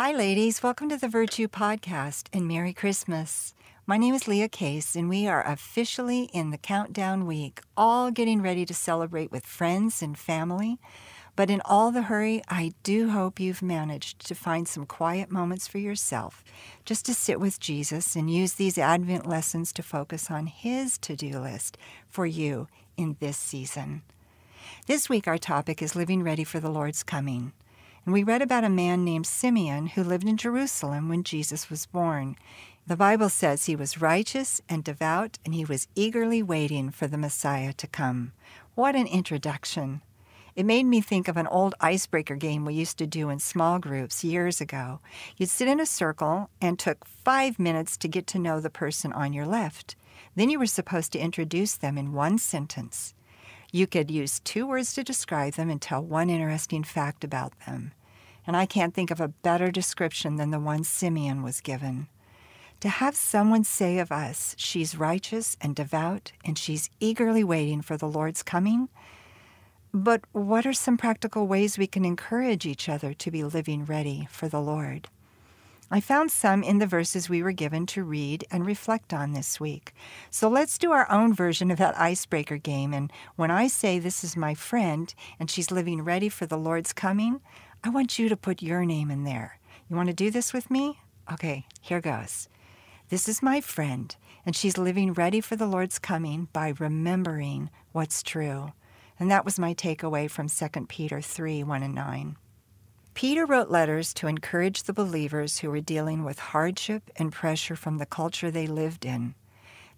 Hi, ladies. Welcome to the Virtue Podcast and Merry Christmas. My name is Leah Case, and we are officially in the countdown week, all getting ready to celebrate with friends and family. But in all the hurry, I do hope you've managed to find some quiet moments for yourself, just to sit with Jesus and use these Advent lessons to focus on His to do list for you in this season. This week, our topic is living ready for the Lord's coming. And we read about a man named Simeon who lived in Jerusalem when Jesus was born. The Bible says he was righteous and devout, and he was eagerly waiting for the Messiah to come. What an introduction! It made me think of an old icebreaker game we used to do in small groups years ago. You'd sit in a circle and took five minutes to get to know the person on your left. Then you were supposed to introduce them in one sentence. You could use two words to describe them and tell one interesting fact about them and I can't think of a better description than the one Simeon was given. To have someone say of us, she's righteous and devout, and she's eagerly waiting for the Lord's coming. But what are some practical ways we can encourage each other to be living ready for the Lord? I found some in the verses we were given to read and reflect on this week. So let's do our own version of that icebreaker game. And when I say this is my friend and she's living ready for the Lord's coming, I want you to put your name in there. You want to do this with me? Okay, here goes. This is my friend, and she's living ready for the Lord's coming by remembering what's true. And that was my takeaway from 2 Peter 3 1 and 9. Peter wrote letters to encourage the believers who were dealing with hardship and pressure from the culture they lived in.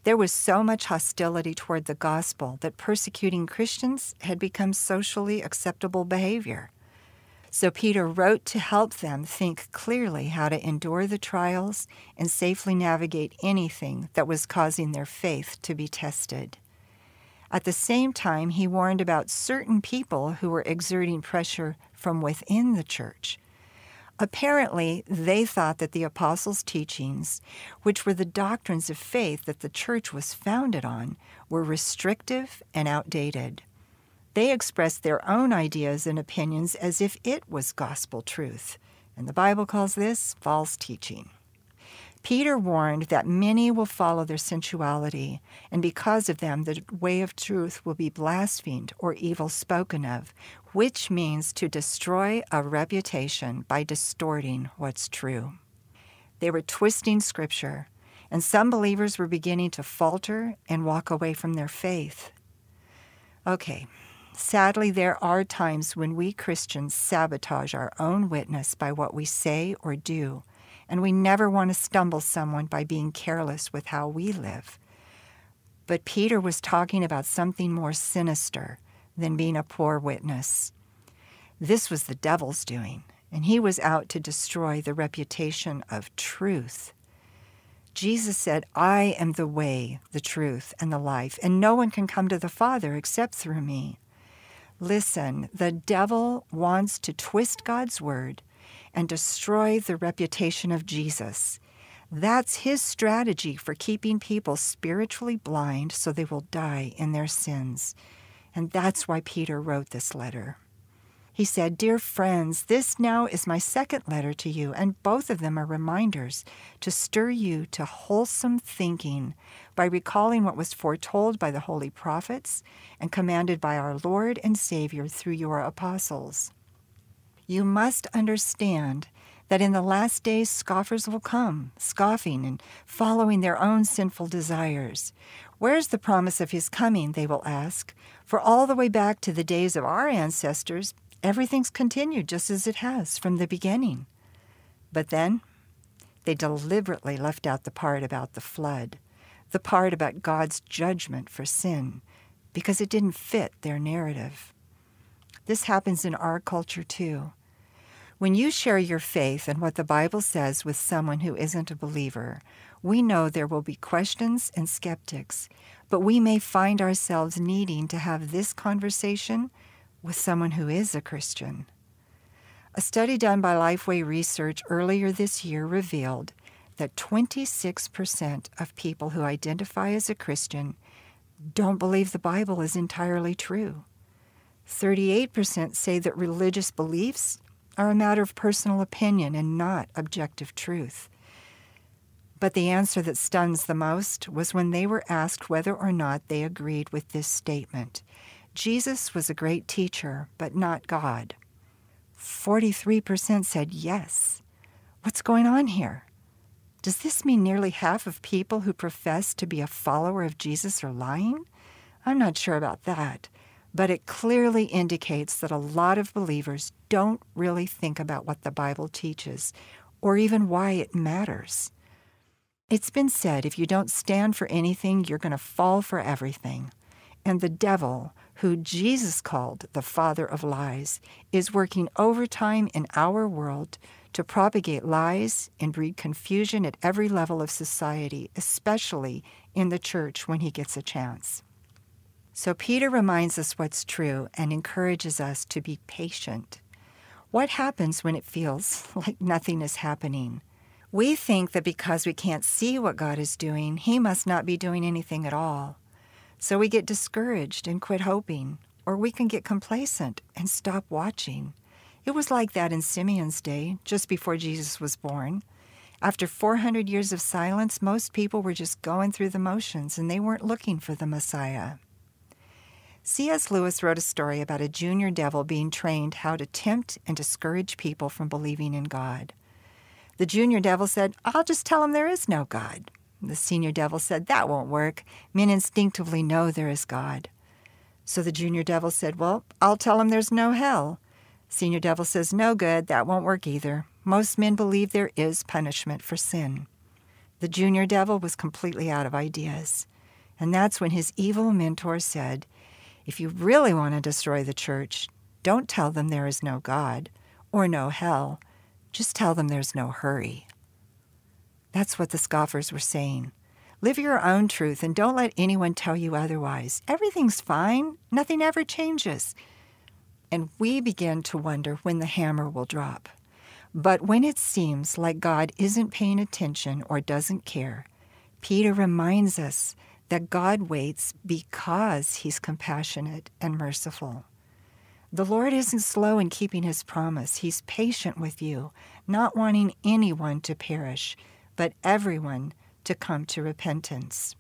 There was so much hostility toward the gospel that persecuting Christians had become socially acceptable behavior. So Peter wrote to help them think clearly how to endure the trials and safely navigate anything that was causing their faith to be tested. At the same time, he warned about certain people who were exerting pressure from within the church. Apparently, they thought that the apostles' teachings, which were the doctrines of faith that the church was founded on, were restrictive and outdated. They expressed their own ideas and opinions as if it was gospel truth, and the Bible calls this false teaching. Peter warned that many will follow their sensuality, and because of them, the way of truth will be blasphemed or evil spoken of, which means to destroy a reputation by distorting what's true. They were twisting scripture, and some believers were beginning to falter and walk away from their faith. Okay, Sadly, there are times when we Christians sabotage our own witness by what we say or do, and we never want to stumble someone by being careless with how we live. But Peter was talking about something more sinister than being a poor witness. This was the devil's doing, and he was out to destroy the reputation of truth. Jesus said, I am the way, the truth, and the life, and no one can come to the Father except through me. Listen, the devil wants to twist God's word and destroy the reputation of Jesus. That's his strategy for keeping people spiritually blind so they will die in their sins. And that's why Peter wrote this letter. He said, Dear friends, this now is my second letter to you, and both of them are reminders to stir you to wholesome thinking by recalling what was foretold by the holy prophets and commanded by our Lord and Savior through your apostles. You must understand that in the last days scoffers will come, scoffing and following their own sinful desires. Where's the promise of his coming? They will ask. For all the way back to the days of our ancestors, everything's continued just as it has from the beginning. But then they deliberately left out the part about the flood, the part about God's judgment for sin, because it didn't fit their narrative. This happens in our culture too. When you share your faith and what the Bible says with someone who isn't a believer, we know there will be questions and skeptics, but we may find ourselves needing to have this conversation with someone who is a Christian. A study done by Lifeway Research earlier this year revealed that 26% of people who identify as a Christian don't believe the Bible is entirely true. 38% say that religious beliefs are a matter of personal opinion and not objective truth. But the answer that stuns the most was when they were asked whether or not they agreed with this statement Jesus was a great teacher, but not God. 43% said yes. What's going on here? Does this mean nearly half of people who profess to be a follower of Jesus are lying? I'm not sure about that, but it clearly indicates that a lot of believers don't really think about what the Bible teaches or even why it matters. It's been said if you don't stand for anything, you're going to fall for everything. And the devil, who Jesus called the father of lies, is working overtime in our world to propagate lies and breed confusion at every level of society, especially in the church when he gets a chance. So Peter reminds us what's true and encourages us to be patient. What happens when it feels like nothing is happening? We think that because we can't see what God is doing, He must not be doing anything at all. So we get discouraged and quit hoping, or we can get complacent and stop watching. It was like that in Simeon's day, just before Jesus was born. After 400 years of silence, most people were just going through the motions and they weren't looking for the Messiah. C.S. Lewis wrote a story about a junior devil being trained how to tempt and discourage people from believing in God. The junior devil said, I'll just tell him there is no God. The senior devil said, That won't work. Men instinctively know there is God. So the junior devil said, Well, I'll tell him there's no hell. Senior devil says, No good. That won't work either. Most men believe there is punishment for sin. The junior devil was completely out of ideas. And that's when his evil mentor said, If you really want to destroy the church, don't tell them there is no God or no hell. Just tell them there's no hurry. That's what the scoffers were saying. Live your own truth and don't let anyone tell you otherwise. Everything's fine, nothing ever changes. And we begin to wonder when the hammer will drop. But when it seems like God isn't paying attention or doesn't care, Peter reminds us that God waits because he's compassionate and merciful. The Lord isn't slow in keeping his promise. He's patient with you, not wanting anyone to perish, but everyone to come to repentance.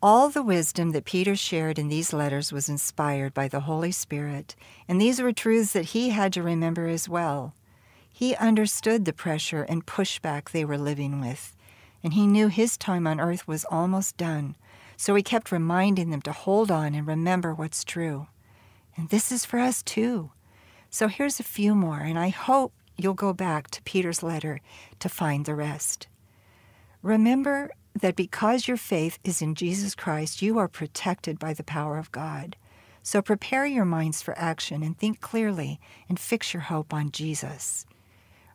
All the wisdom that Peter shared in these letters was inspired by the Holy Spirit, and these were truths that he had to remember as well. He understood the pressure and pushback they were living with, and he knew his time on earth was almost done, so he kept reminding them to hold on and remember what's true. And this is for us too. So here's a few more, and I hope you'll go back to Peter's letter to find the rest. Remember that because your faith is in Jesus Christ, you are protected by the power of God. So prepare your minds for action and think clearly and fix your hope on Jesus.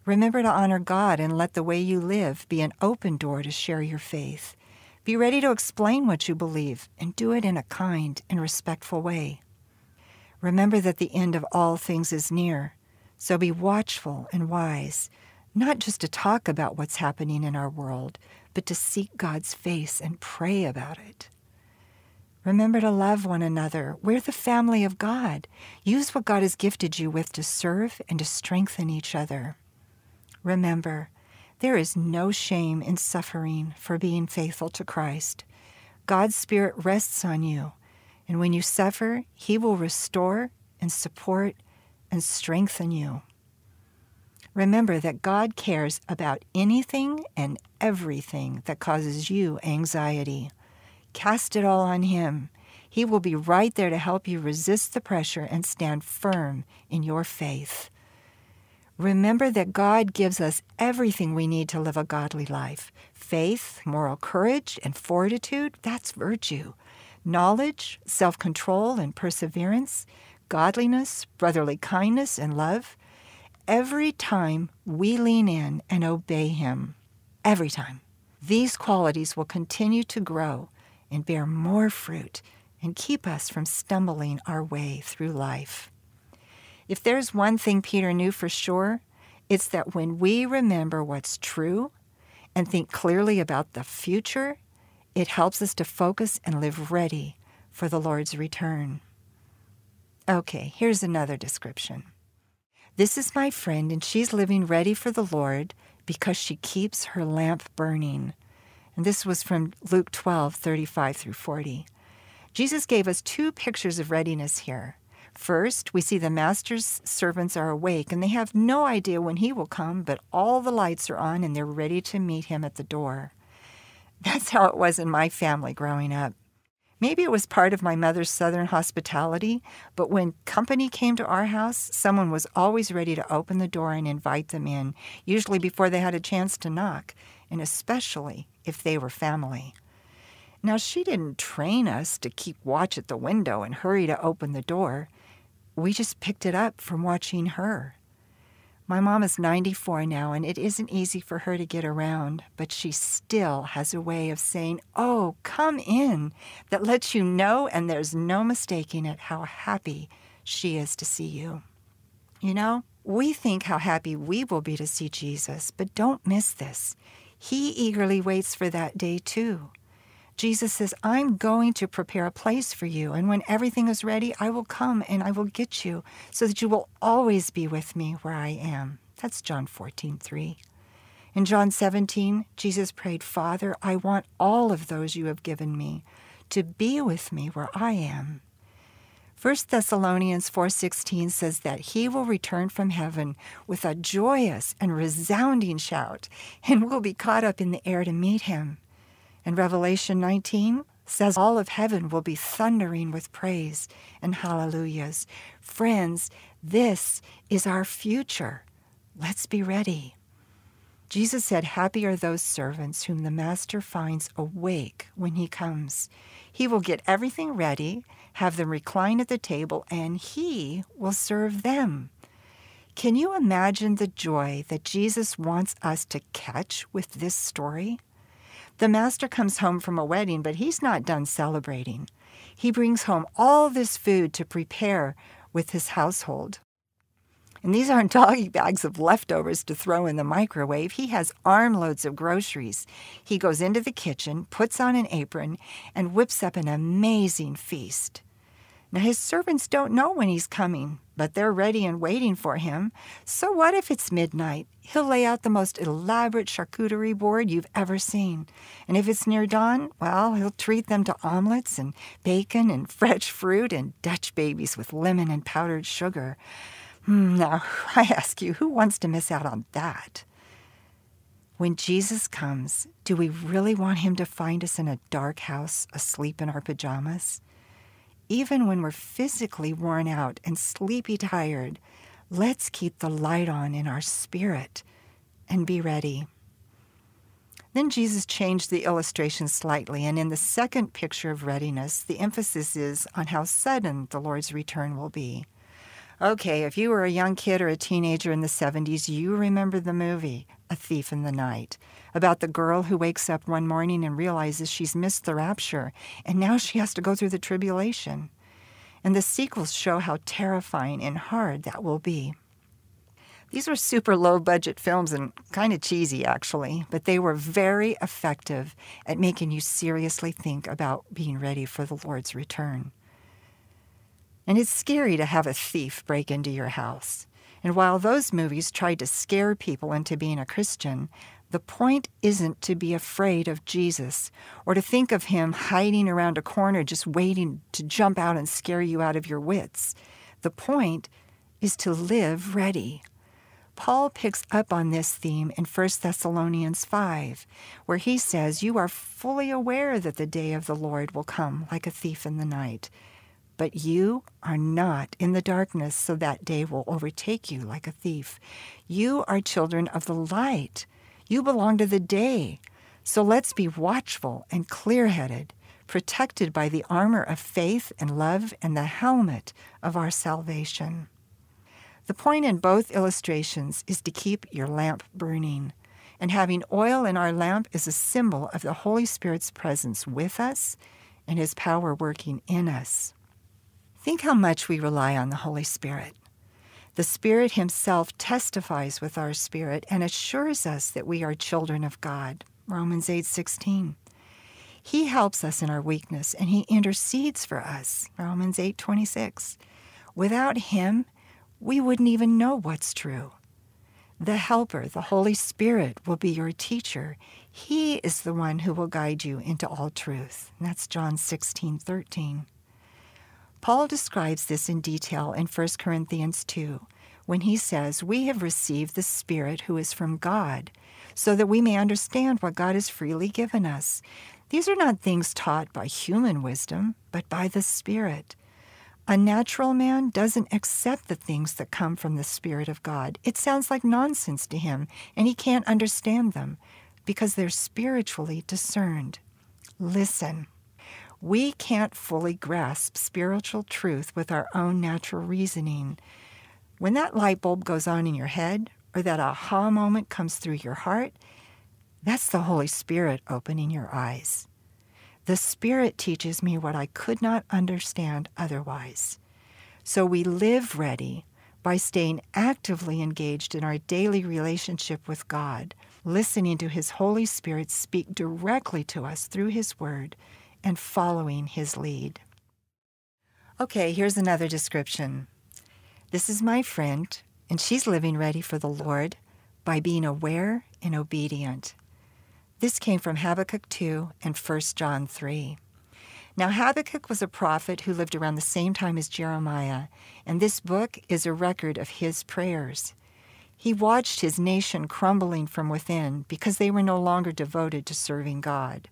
Remember to honor God and let the way you live be an open door to share your faith. Be ready to explain what you believe and do it in a kind and respectful way. Remember that the end of all things is near. So be watchful and wise, not just to talk about what's happening in our world, but to seek God's face and pray about it. Remember to love one another. We're the family of God. Use what God has gifted you with to serve and to strengthen each other. Remember, there is no shame in suffering for being faithful to Christ. God's Spirit rests on you and when you suffer, He will restore and support and strengthen you. Remember that God cares about anything and everything that causes you anxiety. Cast it all on Him. He will be right there to help you resist the pressure and stand firm in your faith. Remember that God gives us everything we need to live a godly life faith, moral courage, and fortitude. That's virtue knowledge, self control, and perseverance, godliness, brotherly kindness, and love, every time we lean in and obey Him, every time, these qualities will continue to grow and bear more fruit and keep us from stumbling our way through life. If there's one thing Peter knew for sure, it's that when we remember what's true and think clearly about the future, it helps us to focus and live ready for the Lord's return. Okay, here's another description. This is my friend, and she's living ready for the Lord because she keeps her lamp burning. And this was from Luke 12, 35 through 40. Jesus gave us two pictures of readiness here. First, we see the master's servants are awake and they have no idea when he will come, but all the lights are on and they're ready to meet him at the door. That's how it was in my family growing up. Maybe it was part of my mother's southern hospitality, but when company came to our house, someone was always ready to open the door and invite them in, usually before they had a chance to knock, and especially if they were family. Now, she didn't train us to keep watch at the window and hurry to open the door. We just picked it up from watching her. My mom is 94 now, and it isn't easy for her to get around, but she still has a way of saying, Oh, come in, that lets you know, and there's no mistaking it, how happy she is to see you. You know, we think how happy we will be to see Jesus, but don't miss this. He eagerly waits for that day, too. Jesus says, I'm going to prepare a place for you, and when everything is ready, I will come and I will get you so that you will always be with me where I am. That's John 14, 3. In John 17, Jesus prayed, Father, I want all of those you have given me to be with me where I am. 1 Thessalonians 4:16 says that he will return from heaven with a joyous and resounding shout and will be caught up in the air to meet him. And Revelation 19 says all of heaven will be thundering with praise and hallelujahs. Friends, this is our future. Let's be ready. Jesus said, Happy are those servants whom the master finds awake when he comes. He will get everything ready, have them recline at the table, and he will serve them. Can you imagine the joy that Jesus wants us to catch with this story? The master comes home from a wedding, but he's not done celebrating. He brings home all this food to prepare with his household. And these aren't doggy bags of leftovers to throw in the microwave. He has armloads of groceries. He goes into the kitchen, puts on an apron, and whips up an amazing feast. Now, his servants don't know when he's coming, but they're ready and waiting for him. So, what if it's midnight? He'll lay out the most elaborate charcuterie board you've ever seen. And if it's near dawn, well, he'll treat them to omelets and bacon and fresh fruit and Dutch babies with lemon and powdered sugar. Hmm, now, I ask you, who wants to miss out on that? When Jesus comes, do we really want him to find us in a dark house asleep in our pajamas? Even when we're physically worn out and sleepy tired, let's keep the light on in our spirit and be ready. Then Jesus changed the illustration slightly, and in the second picture of readiness, the emphasis is on how sudden the Lord's return will be. Okay, if you were a young kid or a teenager in the 70s, you remember the movie, A Thief in the Night, about the girl who wakes up one morning and realizes she's missed the rapture, and now she has to go through the tribulation. And the sequels show how terrifying and hard that will be. These were super low budget films and kind of cheesy, actually, but they were very effective at making you seriously think about being ready for the Lord's return. And it's scary to have a thief break into your house. And while those movies tried to scare people into being a Christian, the point isn't to be afraid of Jesus or to think of him hiding around a corner just waiting to jump out and scare you out of your wits. The point is to live ready. Paul picks up on this theme in 1 Thessalonians 5, where he says, You are fully aware that the day of the Lord will come like a thief in the night. But you are not in the darkness, so that day will overtake you like a thief. You are children of the light. You belong to the day. So let's be watchful and clear headed, protected by the armor of faith and love and the helmet of our salvation. The point in both illustrations is to keep your lamp burning. And having oil in our lamp is a symbol of the Holy Spirit's presence with us and His power working in us. Think how much we rely on the Holy Spirit. The Spirit Himself testifies with our spirit and assures us that we are children of God. Romans 8:16. He helps us in our weakness and he intercedes for us. Romans 8:26. Without him, we wouldn't even know what's true. The Helper, the Holy Spirit, will be your teacher. He is the one who will guide you into all truth. And that's John 16 13. Paul describes this in detail in 1 Corinthians 2 when he says, We have received the Spirit who is from God, so that we may understand what God has freely given us. These are not things taught by human wisdom, but by the Spirit. A natural man doesn't accept the things that come from the Spirit of God. It sounds like nonsense to him, and he can't understand them because they're spiritually discerned. Listen. We can't fully grasp spiritual truth with our own natural reasoning. When that light bulb goes on in your head, or that aha moment comes through your heart, that's the Holy Spirit opening your eyes. The Spirit teaches me what I could not understand otherwise. So we live ready by staying actively engaged in our daily relationship with God, listening to His Holy Spirit speak directly to us through His Word, and following His lead. Okay, here's another description this is my friend, and she's living ready for the Lord by being aware and obedient. This came from Habakkuk 2 and 1 John 3. Now, Habakkuk was a prophet who lived around the same time as Jeremiah, and this book is a record of his prayers. He watched his nation crumbling from within because they were no longer devoted to serving God.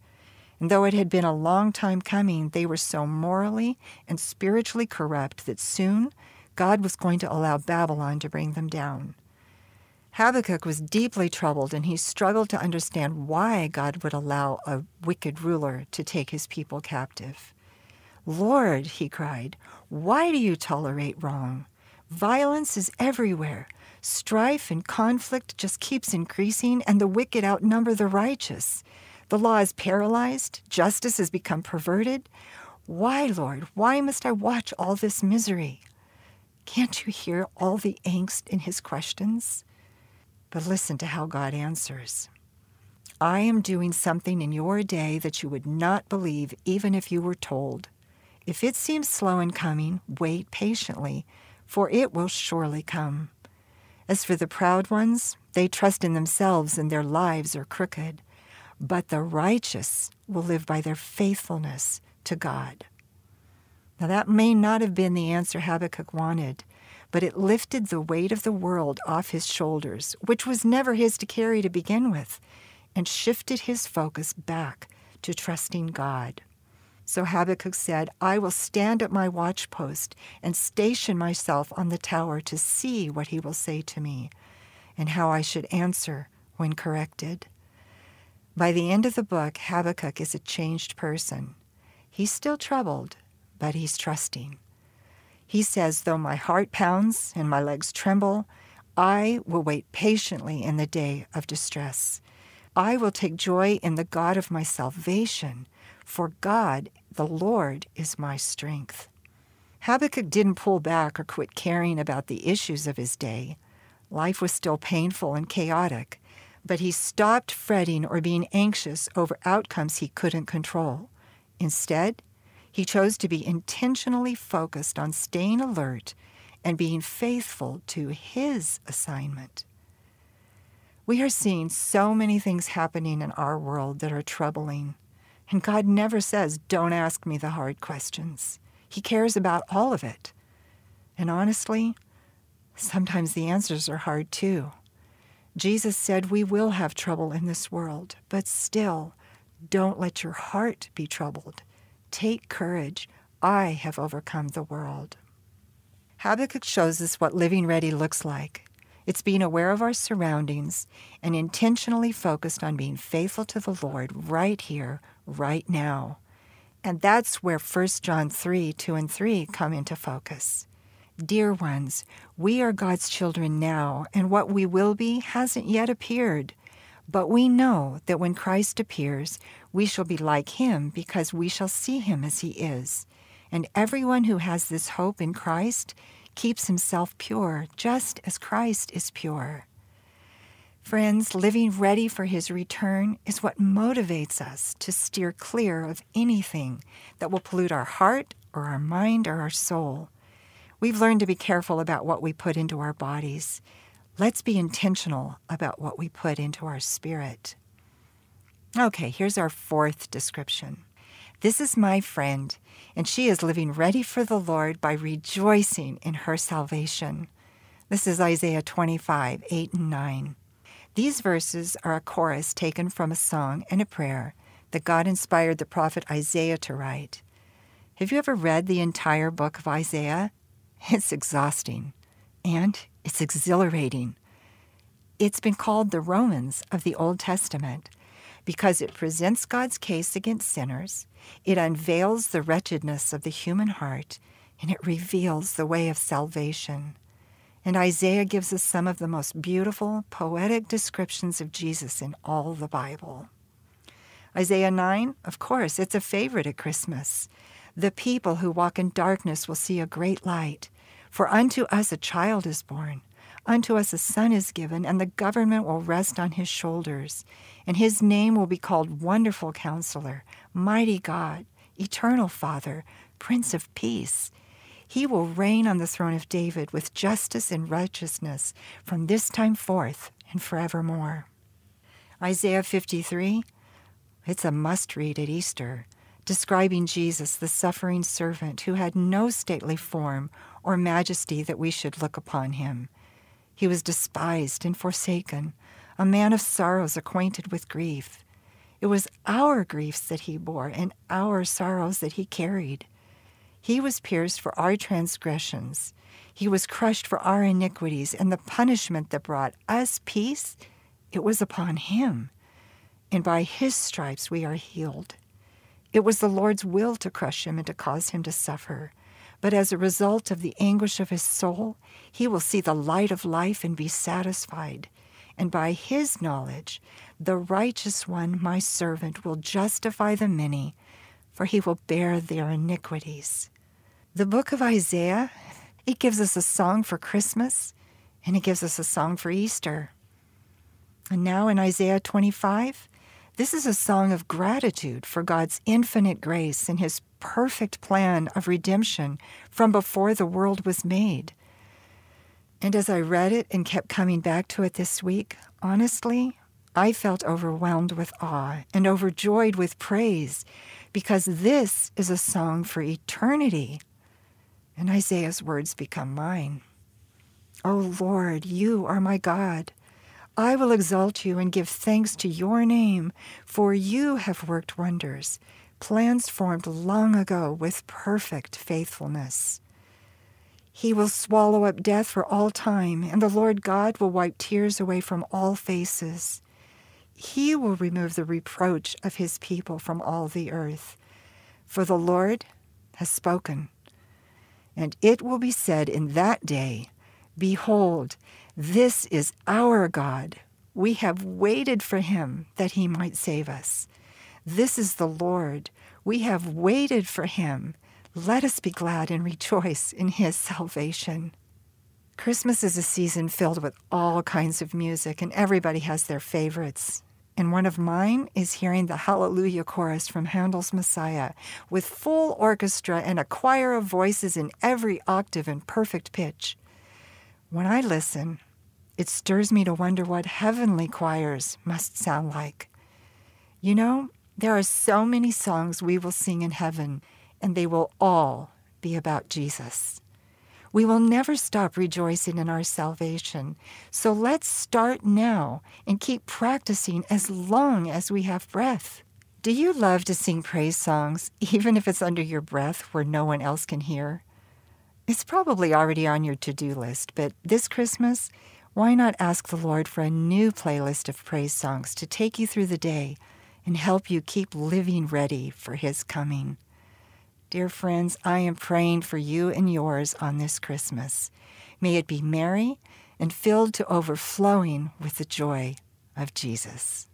And though it had been a long time coming, they were so morally and spiritually corrupt that soon God was going to allow Babylon to bring them down. Habakkuk was deeply troubled and he struggled to understand why God would allow a wicked ruler to take his people captive. Lord, he cried, why do you tolerate wrong? Violence is everywhere. Strife and conflict just keeps increasing, and the wicked outnumber the righteous. The law is paralyzed, justice has become perverted. Why, Lord, why must I watch all this misery? Can't you hear all the angst in his questions? But listen to how God answers. I am doing something in your day that you would not believe even if you were told. If it seems slow in coming, wait patiently, for it will surely come. As for the proud ones, they trust in themselves and their lives are crooked. But the righteous will live by their faithfulness to God. Now, that may not have been the answer Habakkuk wanted, but it lifted the weight of the world off his shoulders, which was never his to carry to begin with, and shifted his focus back to trusting God. So Habakkuk said, I will stand at my watchpost and station myself on the tower to see what he will say to me and how I should answer when corrected. By the end of the book, Habakkuk is a changed person. He's still troubled, but he's trusting. He says, Though my heart pounds and my legs tremble, I will wait patiently in the day of distress. I will take joy in the God of my salvation, for God, the Lord, is my strength. Habakkuk didn't pull back or quit caring about the issues of his day. Life was still painful and chaotic, but he stopped fretting or being anxious over outcomes he couldn't control. Instead, he chose to be intentionally focused on staying alert and being faithful to his assignment. We are seeing so many things happening in our world that are troubling. And God never says, Don't ask me the hard questions. He cares about all of it. And honestly, sometimes the answers are hard too. Jesus said we will have trouble in this world, but still, don't let your heart be troubled. Take courage. I have overcome the world. Habakkuk shows us what living ready looks like. It's being aware of our surroundings and intentionally focused on being faithful to the Lord right here, right now. And that's where 1 John 3 2 and 3 come into focus. Dear ones, we are God's children now, and what we will be hasn't yet appeared. But we know that when Christ appears, we shall be like him because we shall see him as he is. And everyone who has this hope in Christ keeps himself pure, just as Christ is pure. Friends, living ready for his return is what motivates us to steer clear of anything that will pollute our heart or our mind or our soul. We've learned to be careful about what we put into our bodies. Let's be intentional about what we put into our spirit. Okay, here's our fourth description. This is my friend, and she is living ready for the Lord by rejoicing in her salvation. This is Isaiah 25, 8 and 9. These verses are a chorus taken from a song and a prayer that God inspired the prophet Isaiah to write. Have you ever read the entire book of Isaiah? It's exhausting and it's exhilarating. It's been called the Romans of the Old Testament because it presents God's case against sinners, it unveils the wretchedness of the human heart, and it reveals the way of salvation. And Isaiah gives us some of the most beautiful, poetic descriptions of Jesus in all the Bible. Isaiah 9, of course, it's a favorite at Christmas. The people who walk in darkness will see a great light. For unto us a child is born, unto us a son is given, and the government will rest on his shoulders. And his name will be called Wonderful Counselor, Mighty God, Eternal Father, Prince of Peace. He will reign on the throne of David with justice and righteousness from this time forth and forevermore. Isaiah 53, it's a must read at Easter, describing Jesus, the suffering servant who had no stately form or majesty that we should look upon him. He was despised and forsaken, a man of sorrows acquainted with grief. It was our griefs that he bore and our sorrows that he carried. He was pierced for our transgressions. He was crushed for our iniquities, and the punishment that brought us peace, it was upon him. And by his stripes we are healed. It was the Lord's will to crush him and to cause him to suffer. But as a result of the anguish of his soul, he will see the light of life and be satisfied. And by his knowledge, the righteous one, my servant, will justify the many, for he will bear their iniquities. The book of Isaiah, it gives us a song for Christmas and it gives us a song for Easter. And now in Isaiah 25, this is a song of gratitude for God's infinite grace and his perfect plan of redemption from before the world was made. And as I read it and kept coming back to it this week, honestly, I felt overwhelmed with awe and overjoyed with praise because this is a song for eternity and Isaiah's words become mine. O oh Lord, you are my God. I will exalt you and give thanks to your name, for you have worked wonders, plans formed long ago with perfect faithfulness. He will swallow up death for all time, and the Lord God will wipe tears away from all faces. He will remove the reproach of his people from all the earth. For the Lord has spoken. And it will be said in that day, Behold, this is our God. We have waited for him that he might save us. This is the Lord. We have waited for him. Let us be glad and rejoice in his salvation. Christmas is a season filled with all kinds of music, and everybody has their favorites. And one of mine is hearing the Hallelujah chorus from Handel's Messiah with full orchestra and a choir of voices in every octave and perfect pitch. When I listen, it stirs me to wonder what heavenly choirs must sound like. You know, there are so many songs we will sing in heaven, and they will all be about Jesus. We will never stop rejoicing in our salvation. So let's start now and keep practicing as long as we have breath. Do you love to sing praise songs, even if it's under your breath where no one else can hear? It's probably already on your to do list, but this Christmas, why not ask the Lord for a new playlist of praise songs to take you through the day and help you keep living ready for His coming? Dear friends, I am praying for you and yours on this Christmas. May it be merry and filled to overflowing with the joy of Jesus.